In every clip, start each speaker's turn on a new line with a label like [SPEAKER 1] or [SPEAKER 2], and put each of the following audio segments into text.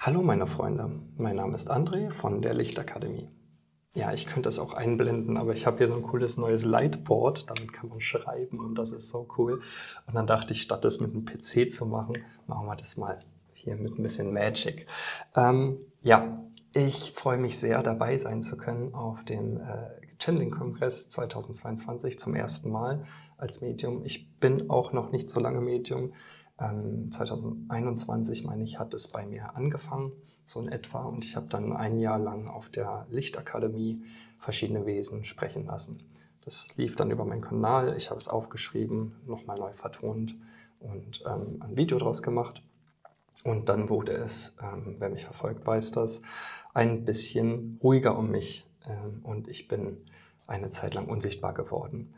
[SPEAKER 1] Hallo meine Freunde, mein Name ist André von der Lichtakademie. Ja, ich könnte es auch einblenden, aber ich habe hier so ein cooles neues Lightboard, damit kann man schreiben und das ist so cool. Und dann dachte ich, statt das mit einem PC zu machen, machen wir das mal hier mit ein bisschen Magic. Ähm, ja, ich freue mich sehr, dabei sein zu können auf dem äh, Channeling-Kongress 2022 zum ersten Mal als Medium. Ich bin auch noch nicht so lange Medium. Ähm, 2021, meine ich, hat es bei mir angefangen, so in etwa. Und ich habe dann ein Jahr lang auf der Lichtakademie verschiedene Wesen sprechen lassen. Das lief dann über meinen Kanal. Ich habe es aufgeschrieben, nochmal neu vertont und ähm, ein Video draus gemacht. Und dann wurde es, ähm, wer mich verfolgt, weiß das, ein bisschen ruhiger um mich. Ähm, und ich bin eine Zeit lang unsichtbar geworden.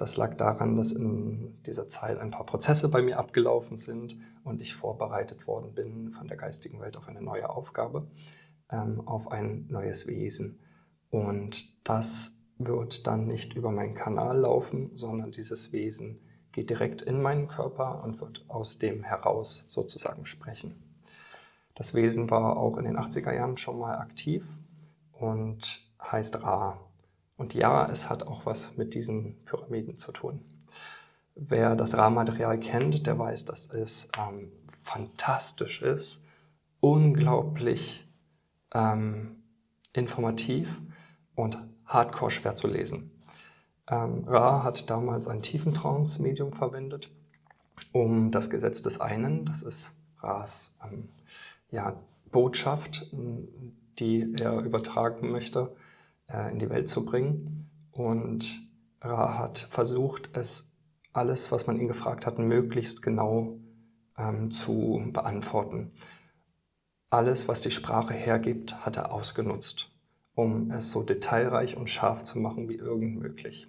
[SPEAKER 1] Das lag daran, dass in dieser Zeit ein paar Prozesse bei mir abgelaufen sind und ich vorbereitet worden bin von der geistigen Welt auf eine neue Aufgabe, ähm, auf ein neues Wesen. Und das wird dann nicht über meinen Kanal laufen, sondern dieses Wesen geht direkt in meinen Körper und wird aus dem heraus sozusagen sprechen. Das Wesen war auch in den 80er Jahren schon mal aktiv und heißt Ra. Und ja, es hat auch was mit diesen Pyramiden zu tun. Wer das Rahmenmaterial kennt, der weiß, dass es ähm, fantastisch ist, unglaublich ähm, informativ und hardcore schwer zu lesen. Ähm, Ra hat damals ein Tiefentrance-Medium verwendet, um das Gesetz des einen, das ist Ras ähm, ja, Botschaft, die er übertragen möchte, in die Welt zu bringen. Und Ra hat versucht, es alles, was man ihn gefragt hat, möglichst genau ähm, zu beantworten. Alles, was die Sprache hergibt, hat er ausgenutzt, um es so detailreich und scharf zu machen wie irgend möglich.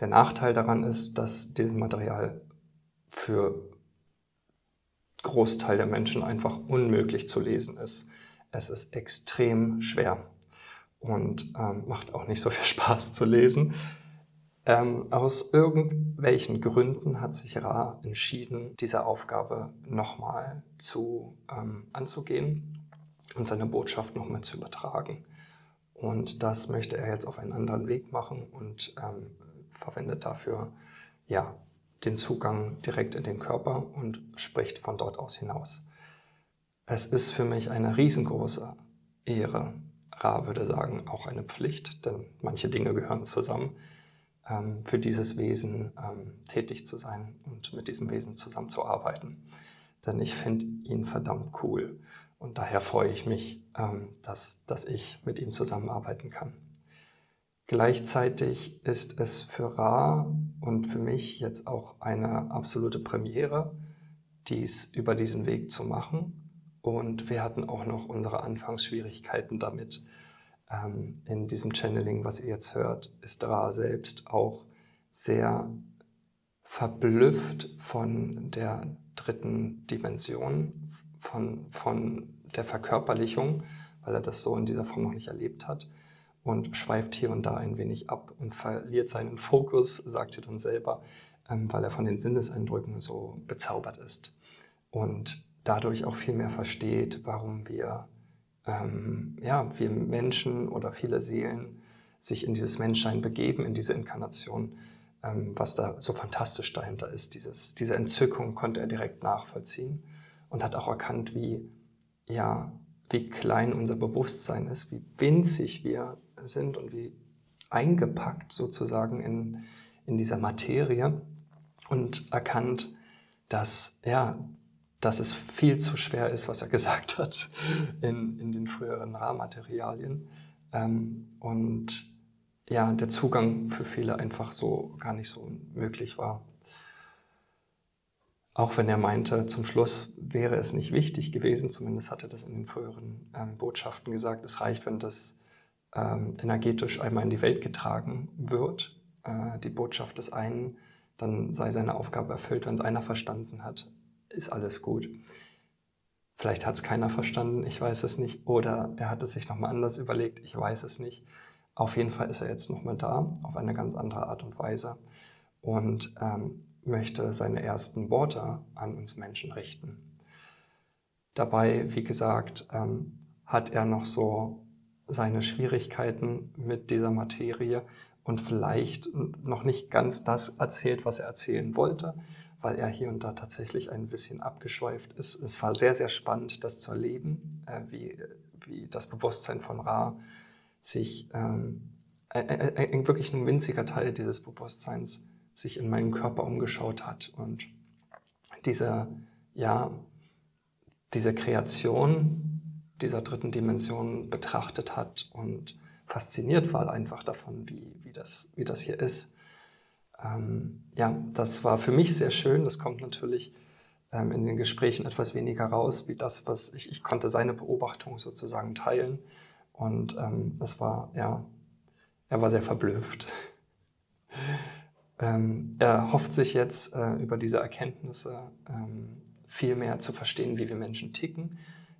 [SPEAKER 1] Der Nachteil daran ist, dass dieses Material für Großteil der Menschen einfach unmöglich zu lesen ist. Es ist extrem schwer und ähm, macht auch nicht so viel Spaß zu lesen. Ähm, aus irgendwelchen Gründen hat sich Ra entschieden, diese Aufgabe nochmal zu, ähm, anzugehen und seine Botschaft nochmal zu übertragen. Und das möchte er jetzt auf einen anderen Weg machen und ähm, verwendet dafür ja, den Zugang direkt in den Körper und spricht von dort aus hinaus. Es ist für mich eine riesengroße Ehre, Ra würde sagen, auch eine Pflicht, denn manche Dinge gehören zusammen, ähm, für dieses Wesen ähm, tätig zu sein und mit diesem Wesen zusammenzuarbeiten. Denn ich finde ihn verdammt cool und daher freue ich mich, ähm, dass, dass ich mit ihm zusammenarbeiten kann. Gleichzeitig ist es für Ra und für mich jetzt auch eine absolute Premiere, dies über diesen Weg zu machen und wir hatten auch noch unsere Anfangsschwierigkeiten damit. Ähm, in diesem Channeling, was ihr jetzt hört, ist Ra selbst auch sehr verblüfft von der dritten Dimension, von, von der Verkörperlichung, weil er das so in dieser Form noch nicht erlebt hat und schweift hier und da ein wenig ab und verliert seinen Fokus, sagt er dann selber, ähm, weil er von den Sinneseindrücken so bezaubert ist. Und dadurch auch viel mehr versteht, warum wir, ähm, ja, wir Menschen oder viele Seelen sich in dieses Menschsein begeben, in diese Inkarnation, ähm, was da so fantastisch dahinter ist. Dieses, diese Entzückung konnte er direkt nachvollziehen und hat auch erkannt, wie, ja, wie klein unser Bewusstsein ist, wie winzig wir sind und wie eingepackt sozusagen in, in dieser Materie und erkannt, dass ja, dass es viel zu schwer ist, was er gesagt hat in, in den früheren Rahmenmaterialien. Ähm, und ja, der Zugang für viele einfach so gar nicht so möglich war. Auch wenn er meinte, zum Schluss wäre es nicht wichtig gewesen, zumindest hat er das in den früheren ähm, Botschaften gesagt, es reicht, wenn das ähm, energetisch einmal in die Welt getragen wird, äh, die Botschaft des einen, dann sei seine Aufgabe erfüllt, wenn es einer verstanden hat, ist alles gut. Vielleicht hat es keiner verstanden, ich weiß es nicht. Oder er hat es sich nochmal anders überlegt, ich weiß es nicht. Auf jeden Fall ist er jetzt nochmal da, auf eine ganz andere Art und Weise. Und ähm, möchte seine ersten Worte an uns Menschen richten. Dabei, wie gesagt, ähm, hat er noch so seine Schwierigkeiten mit dieser Materie und vielleicht noch nicht ganz das erzählt, was er erzählen wollte, weil er hier und da tatsächlich ein bisschen abgeschweift ist. Es war sehr, sehr spannend, das zu erleben, äh, wie, wie das Bewusstsein von Ra sich, ähm, ein, ein, ein, wirklich ein winziger Teil dieses Bewusstseins sich in meinen Körper umgeschaut hat und diese, ja, diese Kreation dieser dritten Dimension betrachtet hat und fasziniert war einfach davon, wie, wie, das, wie das hier ist. Ähm, ja, das war für mich sehr schön. Das kommt natürlich ähm, in den Gesprächen etwas weniger raus, wie das, was ich, ich konnte seine Beobachtung sozusagen teilen. Und ähm, das war, ja, er war sehr verblüfft. ähm, er hofft sich jetzt äh, über diese Erkenntnisse ähm, viel mehr zu verstehen, wie wir Menschen ticken,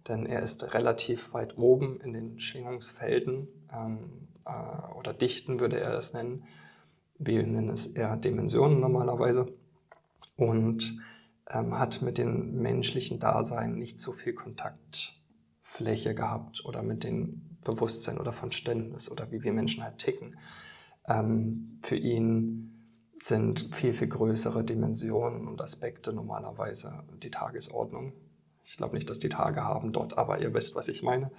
[SPEAKER 1] denn er ist relativ weit oben in den Schwingungsfelden ähm, äh, oder Dichten würde er es nennen. Wir nennen es eher Dimensionen normalerweise und ähm, hat mit dem menschlichen Dasein nicht so viel Kontaktfläche gehabt oder mit dem Bewusstsein oder Verständnis oder wie wir Menschen halt ticken. Ähm, für ihn sind viel, viel größere Dimensionen und Aspekte normalerweise die Tagesordnung. Ich glaube nicht, dass die Tage haben dort, aber ihr wisst, was ich meine.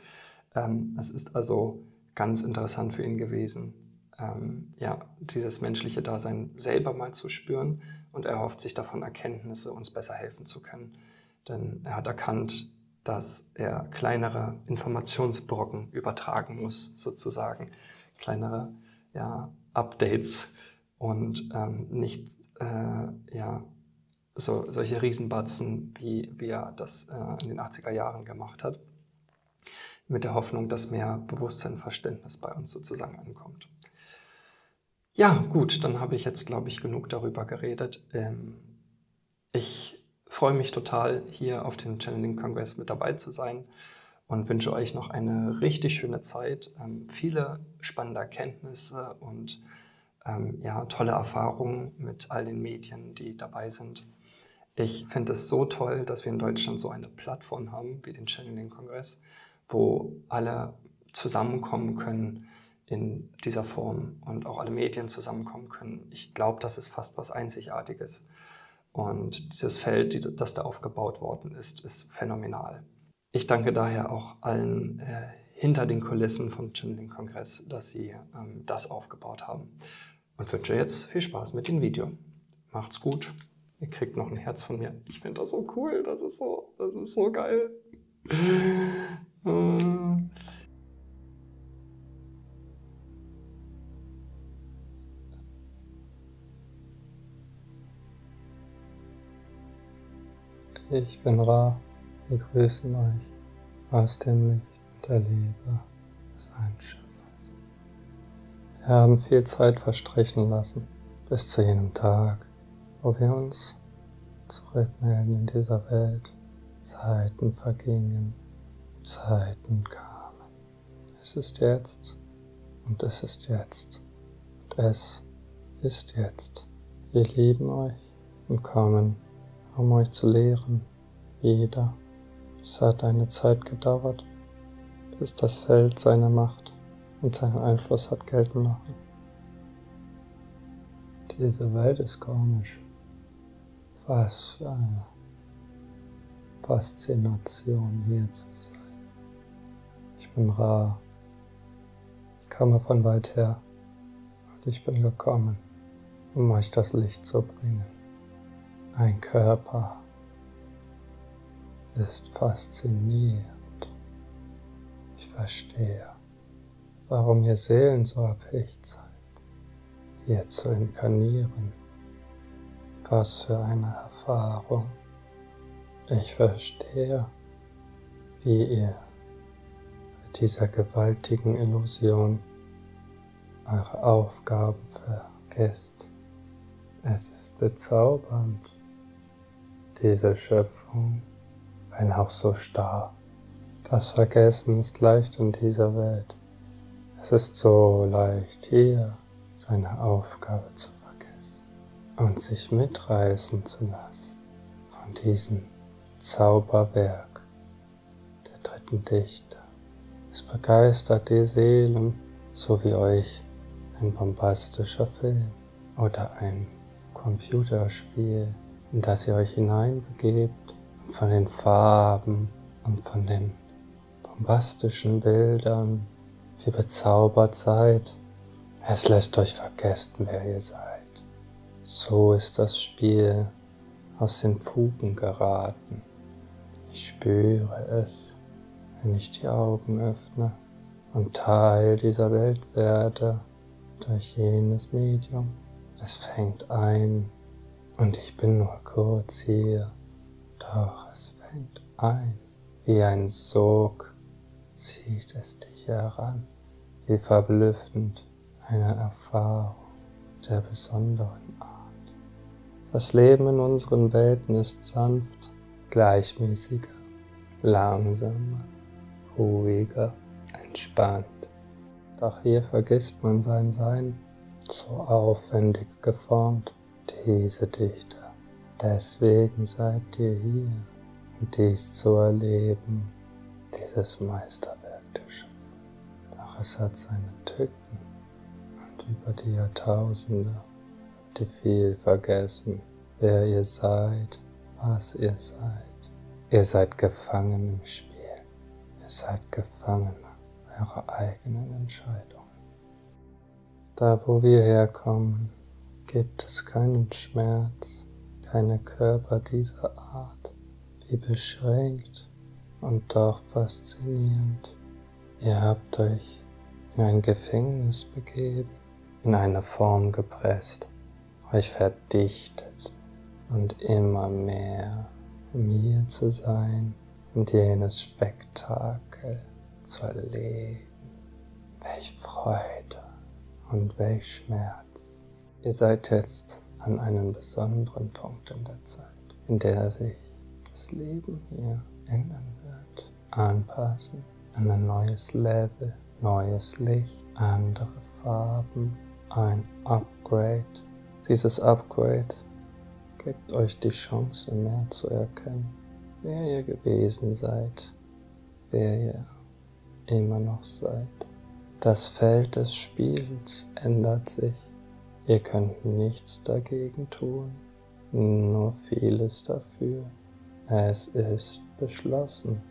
[SPEAKER 1] Ähm, es ist also ganz interessant für ihn gewesen, ähm, ja, dieses menschliche Dasein selber mal zu spüren und er hofft sich davon Erkenntnisse, uns besser helfen zu können. Denn er hat erkannt, dass er kleinere Informationsbrocken übertragen muss, sozusagen, kleinere ja, Updates und ähm, nicht äh, ja, so, solche Riesenbatzen, wie, wie er das äh, in den 80er Jahren gemacht hat, mit der Hoffnung, dass mehr Bewusstsein Verständnis bei uns sozusagen ankommt. Ja, gut, dann habe ich jetzt, glaube ich, genug darüber geredet. Ähm, ich freue mich total, hier auf dem Channeling-Kongress mit dabei zu sein und wünsche euch noch eine richtig schöne Zeit, ähm, viele spannende Erkenntnisse und ähm, ja, tolle Erfahrungen mit all den Medien, die dabei sind. Ich finde es so toll, dass wir in Deutschland so eine Plattform haben wie den Channeling-Kongress, wo alle zusammenkommen können in dieser Form und auch alle Medien zusammenkommen können. Ich glaube, das ist fast was Einzigartiges. Und dieses Feld, das da aufgebaut worden ist, ist phänomenal. Ich danke daher auch allen äh, hinter den Kulissen vom Channeling-Kongress, dass sie ähm, das aufgebaut haben und wünsche jetzt viel Spaß mit dem Video. Macht's gut. Ihr kriegt noch ein Herz von mir. Ich finde das so cool. Das ist so, das ist so geil. Ich bin Ra. Wir grüßen euch aus dem Licht der Liebe sein Schiff. Wir haben viel Zeit verstrichen lassen, bis zu jenem Tag, wo wir uns zurückmelden in dieser Welt. Zeiten vergingen, Zeiten kamen. Es ist jetzt und es ist jetzt und es ist jetzt. Wir lieben euch und kommen, um euch zu lehren. Jeder. Es hat eine Zeit gedauert, bis das Feld seine Macht und seinen Einfluss hat gelten lassen. Diese Welt ist komisch. Was für eine Faszination hier zu sein. Ich bin rar. Ich komme von weit her und ich bin gekommen, um euch das Licht zu bringen. Ein Körper ist faszinierend. Ich verstehe warum ihr Seelen so erpicht seid, hier zu inkarnieren. Was für eine Erfahrung. Ich verstehe, wie ihr bei dieser gewaltigen Illusion eure Aufgaben vergesst. Es ist bezaubernd, diese Schöpfung, wenn auch so starr. Das Vergessen ist leicht in dieser Welt. Es ist so leicht hier seine Aufgabe zu vergessen und sich mitreißen zu lassen von diesem Zauberwerk
[SPEAKER 2] begeisterten Dichter. Es begeistert die Seelen, so wie euch ein bombastischer Film oder ein Computerspiel, in das ihr euch hineinbegebt und von den Farben und von den bombastischen Bildern wie bezaubert seid. Es lässt euch vergessen, wer ihr seid. So ist das Spiel aus den Fugen geraten. Ich spüre es, wenn ich die Augen öffne und Teil dieser Welt werde durch jenes Medium. Es fängt ein und ich bin nur kurz hier, doch es fängt ein. Wie ein Sog zieht es dich heran, wie verblüffend eine Erfahrung der besonderen Art. Das Leben in unseren Welten ist sanft, gleichmäßiger, langsamer, ruhiger, entspannt. Doch hier vergisst man sein Sein, so aufwendig geformt, diese Dichter. Deswegen seid ihr hier, um dies zu erleben, dieses Meisterwerk der Schöpfung. Doch es hat seine Tücken und über die Jahrtausende habt ihr viel vergessen, wer ihr seid, was ihr seid. Ihr seid gefangen im Spiel. Ihr seid gefangen eurer eigenen Entscheidungen. Da, wo wir herkommen, gibt es keinen Schmerz, keine Körper dieser Art, wie beschränkt und doch faszinierend. Ihr habt euch in ein Gefängnis begeben, in eine Form gepresst, euch verdichtet und immer mehr um hier zu sein und jenes Spektakel zu erleben. Welch Freude und welch Schmerz. Ihr seid jetzt an einem besonderen Punkt in der Zeit, in der sich das Leben hier ändern wird, anpassen an ein neues Level, neues Licht, andere Farben, ein Upgrade. Dieses Upgrade gibt euch die Chance, mehr zu erkennen, wer ihr gewesen seid, wer ihr immer noch seid. Das Feld des Spiels ändert sich. Ihr könnt nichts dagegen tun, nur vieles dafür. Es ist beschlossen,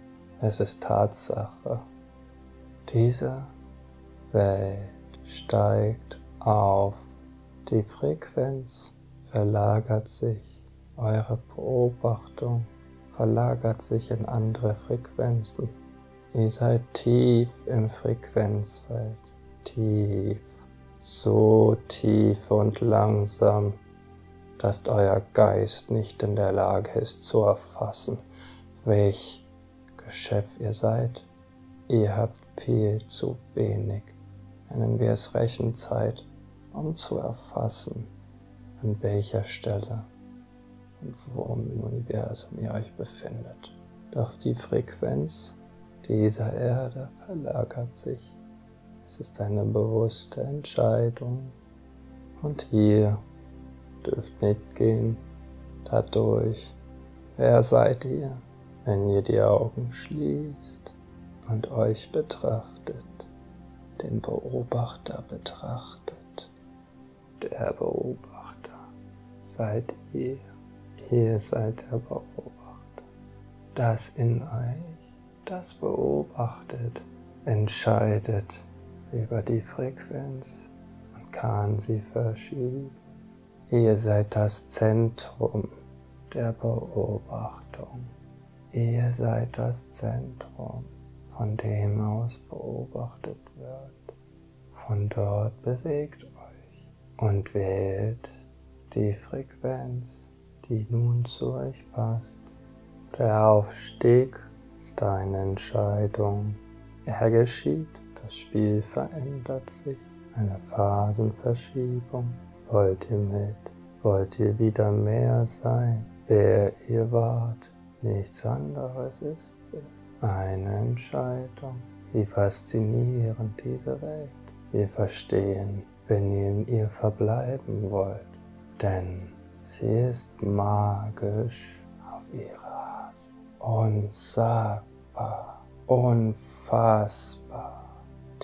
[SPEAKER 2] es ist Tatsache. Diese Welt steigt auf, die Frequenz verlagert sich, eure Beobachtung verlagert sich in andere Frequenzen. Ihr seid tief im Frequenzfeld, tief, so tief und langsam, dass euer Geist nicht in der Lage ist zu erfassen, welch Geschöpf ihr seid. Ihr habt viel zu wenig, nennen wir es Rechenzeit, um zu erfassen, an welcher Stelle und wo im Universum ihr euch befindet. Doch die Frequenz dieser Erde verlagert sich. Es ist eine bewusste Entscheidung und ihr dürft mitgehen dadurch. Wer seid ihr, wenn ihr die Augen schließt und euch betrachtet, den Beobachter betrachtet? Der Beobachter seid ihr. Ihr seid der Beobachter. Das in euch, das beobachtet, entscheidet über die Frequenz und kann sie verschieben. Ihr seid das Zentrum der Beobachtung. Ihr seid das Zentrum, von dem aus beobachtet wird. Von dort bewegt euch und wählt die Frequenz, die nun zu euch passt. Der Aufstieg ist eine Entscheidung. Er geschieht, das Spiel verändert sich, eine Phasenverschiebung. Wollt ihr mit? Wollt ihr wieder mehr sein, wer ihr wart? Nichts anderes ist es. Eine Entscheidung. Wie faszinierend diese Welt. Wir verstehen, wenn ihr in ihr verbleiben wollt denn sie ist magisch auf ihre Art, unsagbar unfassbar.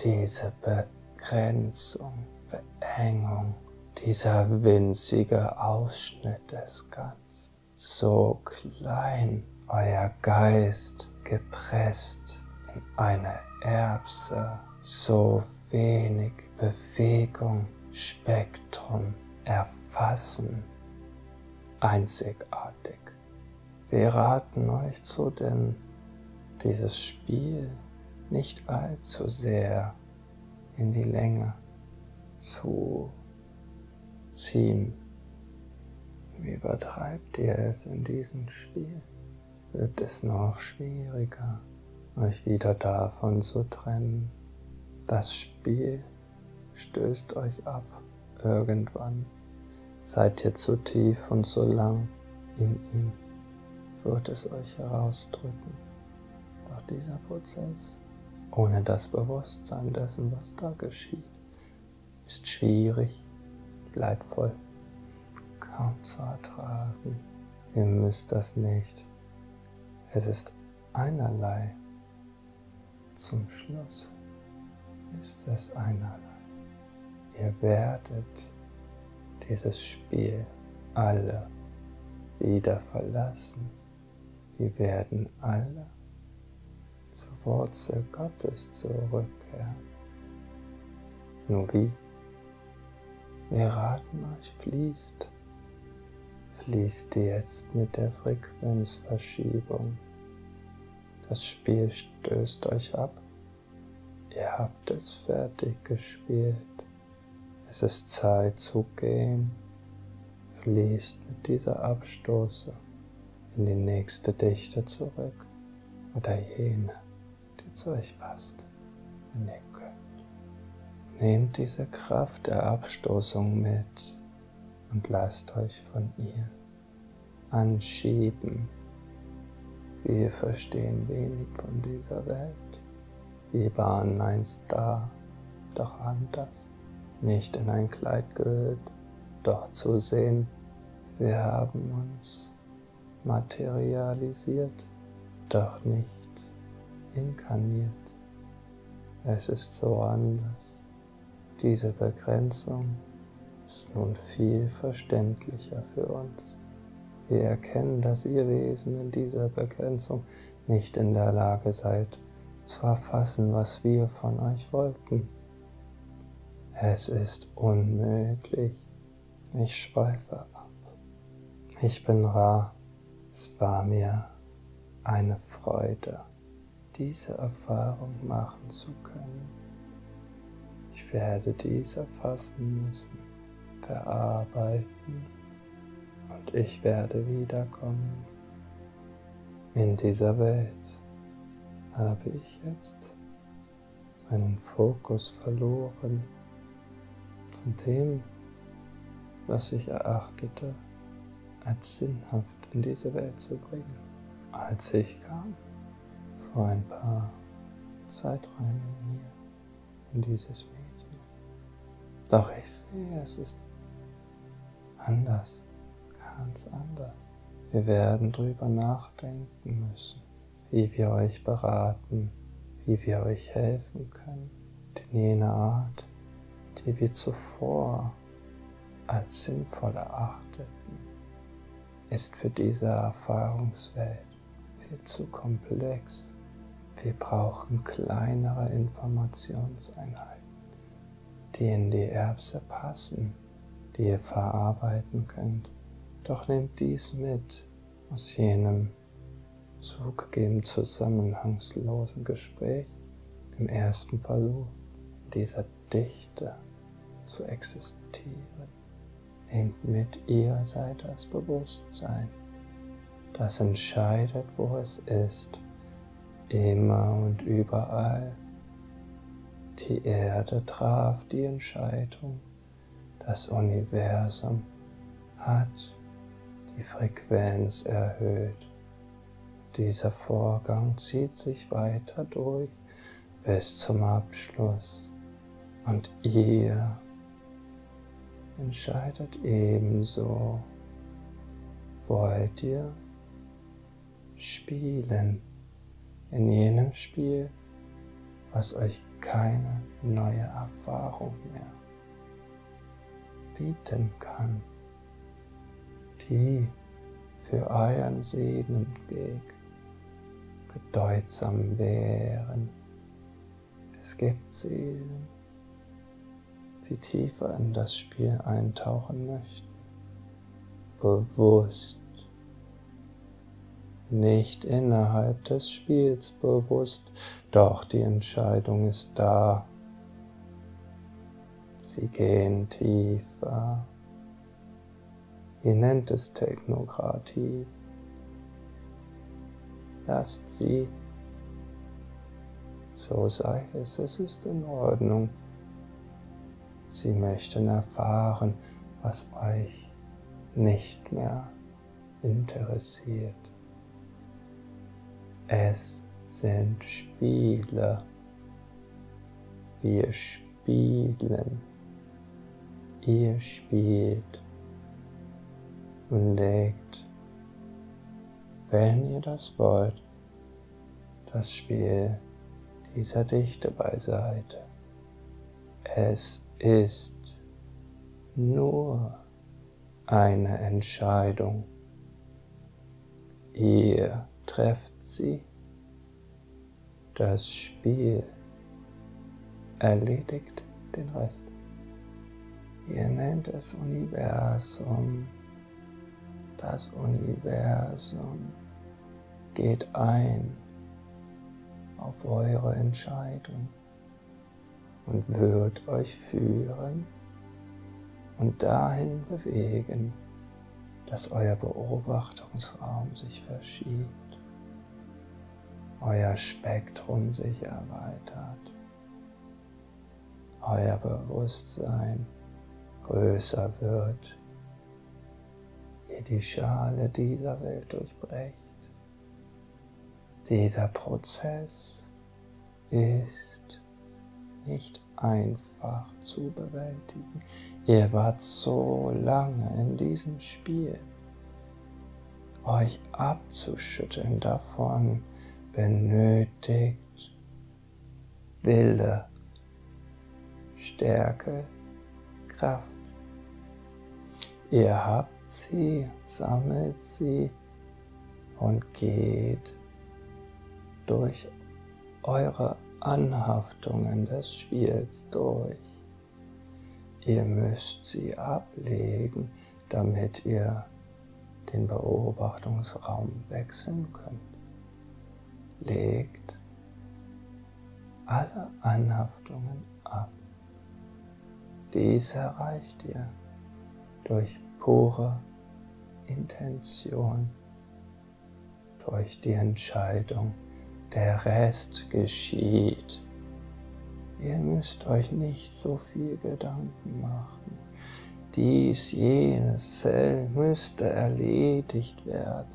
[SPEAKER 2] Diese Begrenzung, Beengung, dieser winzige Ausschnitt des Ganzen. So klein, euer Geist gepresst in eine Erbse, so wenig Bewegung, Spektrum erfassen, einzigartig. Wir raten euch zu, denn dieses Spiel nicht allzu sehr in die Länge zu ziehen. Übertreibt ihr es in diesem Spiel? Wird es noch schwieriger, euch wieder davon zu trennen. Das Spiel stößt euch ab. Irgendwann seid ihr zu tief und so lang in ihm, wird es euch herausdrücken. Doch dieser Prozess, ohne das Bewusstsein dessen, was da geschieht, ist schwierig, leidvoll, kaum zu ertragen. Ihr müsst das nicht. Es ist einerlei. Zum Schluss ist es einerlei. Ihr werdet dieses Spiel alle wieder verlassen. Wir werden alle Wurzel Gottes zurückkehren. Nur wie? Wir raten euch, fließt. Fließt jetzt mit der Frequenzverschiebung. Das Spiel stößt euch ab. Ihr habt es fertig gespielt. Es ist Zeit zu gehen. Fließt mit dieser Abstoße in die nächste Dichte zurück oder jene, zu euch passt, wenn ihr könnt. Nehmt diese Kraft der Abstoßung mit und lasst euch von ihr anschieben. Wir verstehen wenig von dieser Welt. Wir waren einst da, doch anders, nicht in ein Kleid gehüllt, doch zu sehen, wir haben uns materialisiert, doch nicht inkarniert. Es ist so anders. Diese Begrenzung ist nun viel verständlicher für uns. Wir erkennen, dass ihr Wesen in dieser Begrenzung nicht in der Lage seid, zu erfassen, was wir von euch wollten. Es ist unmöglich. Ich schweife ab. Ich bin Ra. Es war mir eine Freude, diese Erfahrung machen zu können. Ich werde dies erfassen müssen, verarbeiten und ich werde wiederkommen. In dieser Welt habe ich jetzt meinen Fokus verloren von dem, was ich erachtete, als sinnhaft in diese Welt zu bringen, als ich kam vor ein paar Zeiträumen hier in dieses Medium. Doch ich sehe, es ist anders ganz anders. Wir werden drüber nachdenken müssen, wie wir euch beraten, wie wir euch helfen können. Denn jene Art, die wir zuvor als sinnvoll erachteten, ist für diese Erfahrungswelt viel zu komplex. Wir brauchen kleinere Informationseinheiten, die in die Erbse passen, die ihr verarbeiten könnt doch nehmt dies mit aus jenem zugegeben zusammenhangslosen Gespräch im ersten Versuch, in dieser Dichte zu existieren. Nehmt mit, ihr seid das Bewusstsein, das entscheidet, wo es ist, immer und überall. Die Erde traf die Entscheidung, das Universum hat die Frequenz erhöht. Dieser Vorgang zieht sich weiter durch bis zum Abschluss und ihr entscheidet ebenso, wollt ihr spielen, in jenem Spiel, was euch keine neue Erfahrung mehr bieten kann, die für euren Seelenweg bedeutsam wären. Es gibt Seelen, die tiefer in das Spiel eintauchen möchten, bewusst, nicht innerhalb des Spiels bewusst, doch die Entscheidung ist da. Sie gehen tiefer. Ihr nennt es Technokratie. Lasst sie. So sei es, es ist in Ordnung. Sie möchten erfahren, was euch nicht mehr interessiert. Es sind Spiele. Wir spielen. Ihr spielt und legt, wenn ihr das wollt, das Spiel dieser Dichte beiseite. Es ist nur eine Entscheidung. Ihr trefft sie. Das Spiel erledigt den Rest. Ihr nennt es Universum. Das Universum geht ein auf eure Entscheidung und wird euch führen und dahin bewegen, dass euer Beobachtungsraum sich verschiebt, euer Spektrum sich erweitert, euer Bewusstsein größer wird, ihr die Schale dieser Welt durchbrecht. Dieser Prozess ist nicht einfach zu bewältigen. Ihr wart so lange in diesem Spiel. Euch abzuschütteln davon benötigt Wille, Stärke, Kraft. Ihr habt sie, sammelt sie und geht durch eure Anhaftungen des Spiels durch. Ihr müsst sie ablegen, damit ihr den Beobachtungsraum wechseln könnt. Legt alle Anhaftungen ab. Dies erreicht ihr durch pure Intention, durch die Entscheidung, der Rest geschieht. Ihr müsst euch nicht so viel Gedanken machen. Dies, jenes Zell müsste erledigt werden,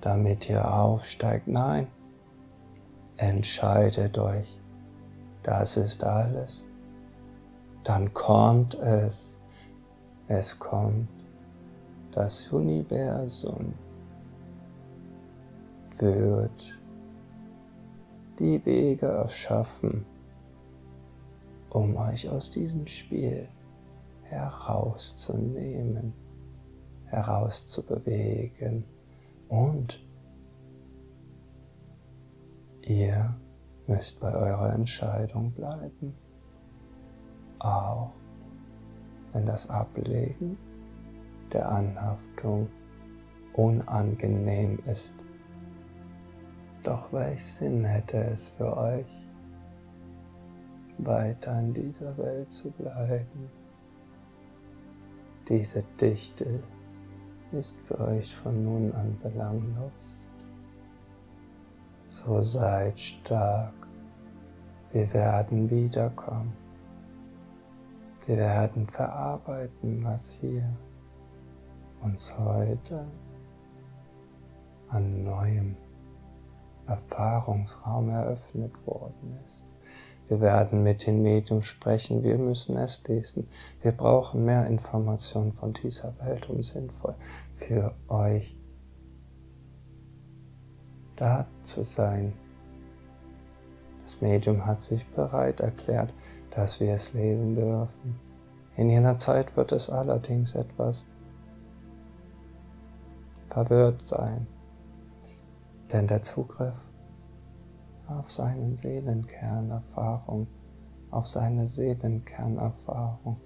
[SPEAKER 2] damit ihr aufsteigt. Nein, entscheidet euch. Das ist alles. Dann kommt es. Es kommt. Das Universum wird die Wege erschaffen, um euch aus diesem Spiel herauszunehmen, herauszubewegen und müsst bei eurer Entscheidung bleiben, auch wenn das Ablegen der Anhaftung unangenehm ist. Doch welch Sinn hätte es für euch, weiter in dieser Welt zu bleiben? Diese Dichte ist für euch von nun an belanglos. So seid stark, wir werden wiederkommen. Wir werden verarbeiten, was hier uns heute an neuem Erfahrungsraum eröffnet worden ist. Wir werden mit den Medien sprechen, wir müssen es lesen. Wir brauchen mehr Informationen von dieser Welt, um sinnvoll für euch da zu sein, Das Medium hat sich bereit erklärt, dass wir es lesen dürfen. In jener Zeit wird es allerdings etwas verwirrt sein, denn der Zugriff auf seinen Seelenkernerfahrung, auf seine Seelenkernerfahrung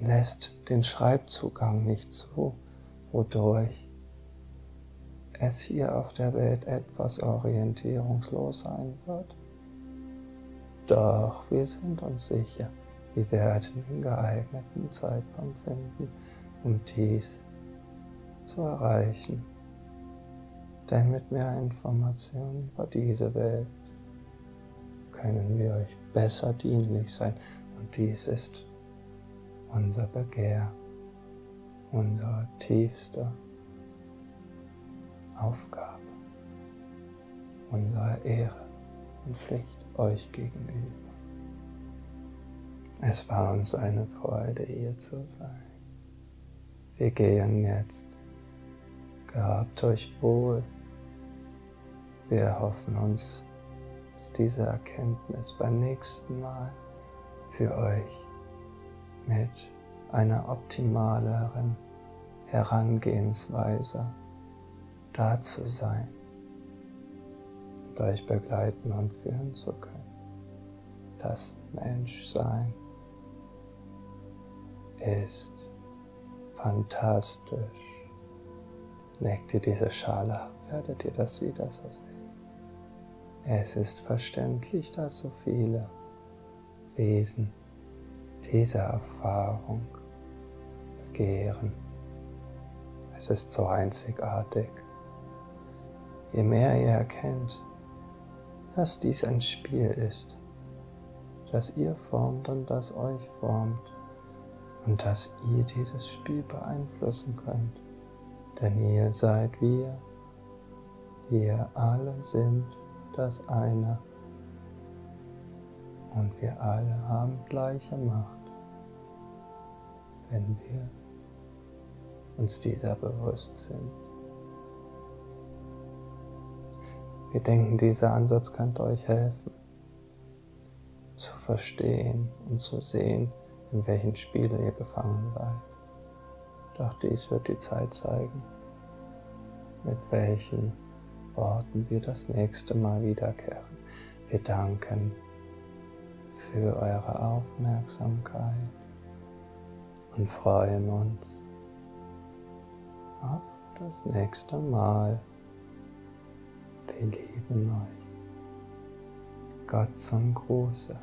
[SPEAKER 2] lässt den Schreibzugang nicht zu, wodurch es hier auf der Welt etwas orientierungslos sein wird. Doch wir sind uns sicher, wir werden den geeigneten Zeitpunkt finden, um dies zu erreichen. Denn mit mehr Informationen über diese Welt können wir euch besser dienlich sein. Und dies ist unser Begehr, unsere tiefste Aufgabe, unsere Ehre und Pflicht euch gegenüber. Es war uns eine Freude, hier zu sein. Wir gehen jetzt. Gehabt euch wohl. Wir hoffen uns, dass diese Erkenntnis beim nächsten Mal für euch mit einer optimaleren Herangehensweise da zu sein und euch begleiten und führen zu können. Das Menschsein ist fantastisch. Legt ihr diese Schale ab, werdet ihr das wieder so sehen. Es ist verständlich, dass so viele Wesen diese Erfahrung begehren. Es ist so einzigartig. Je mehr ihr erkennt, dass dies ein Spiel ist, das ihr formt und das euch formt und dass ihr dieses Spiel beeinflussen könnt, denn ihr seid wir, wir alle sind das eine und wir alle haben gleiche Macht, wenn wir uns dieser bewusst sind. Wir denken, dieser Ansatz könnte euch helfen, zu verstehen und zu sehen, in welchen Spiele ihr gefangen seid. Doch dies wird die Zeit zeigen, mit welchen Worten wir das nächste Mal wiederkehren. Wir danken für eure Aufmerksamkeit und freuen uns auf das nächste Mal. Wir lieben euch. Gott zum Gruße.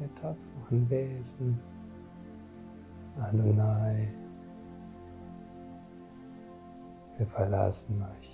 [SPEAKER 2] Ihr tapferen Wesen. Adonai. Wir verlassen euch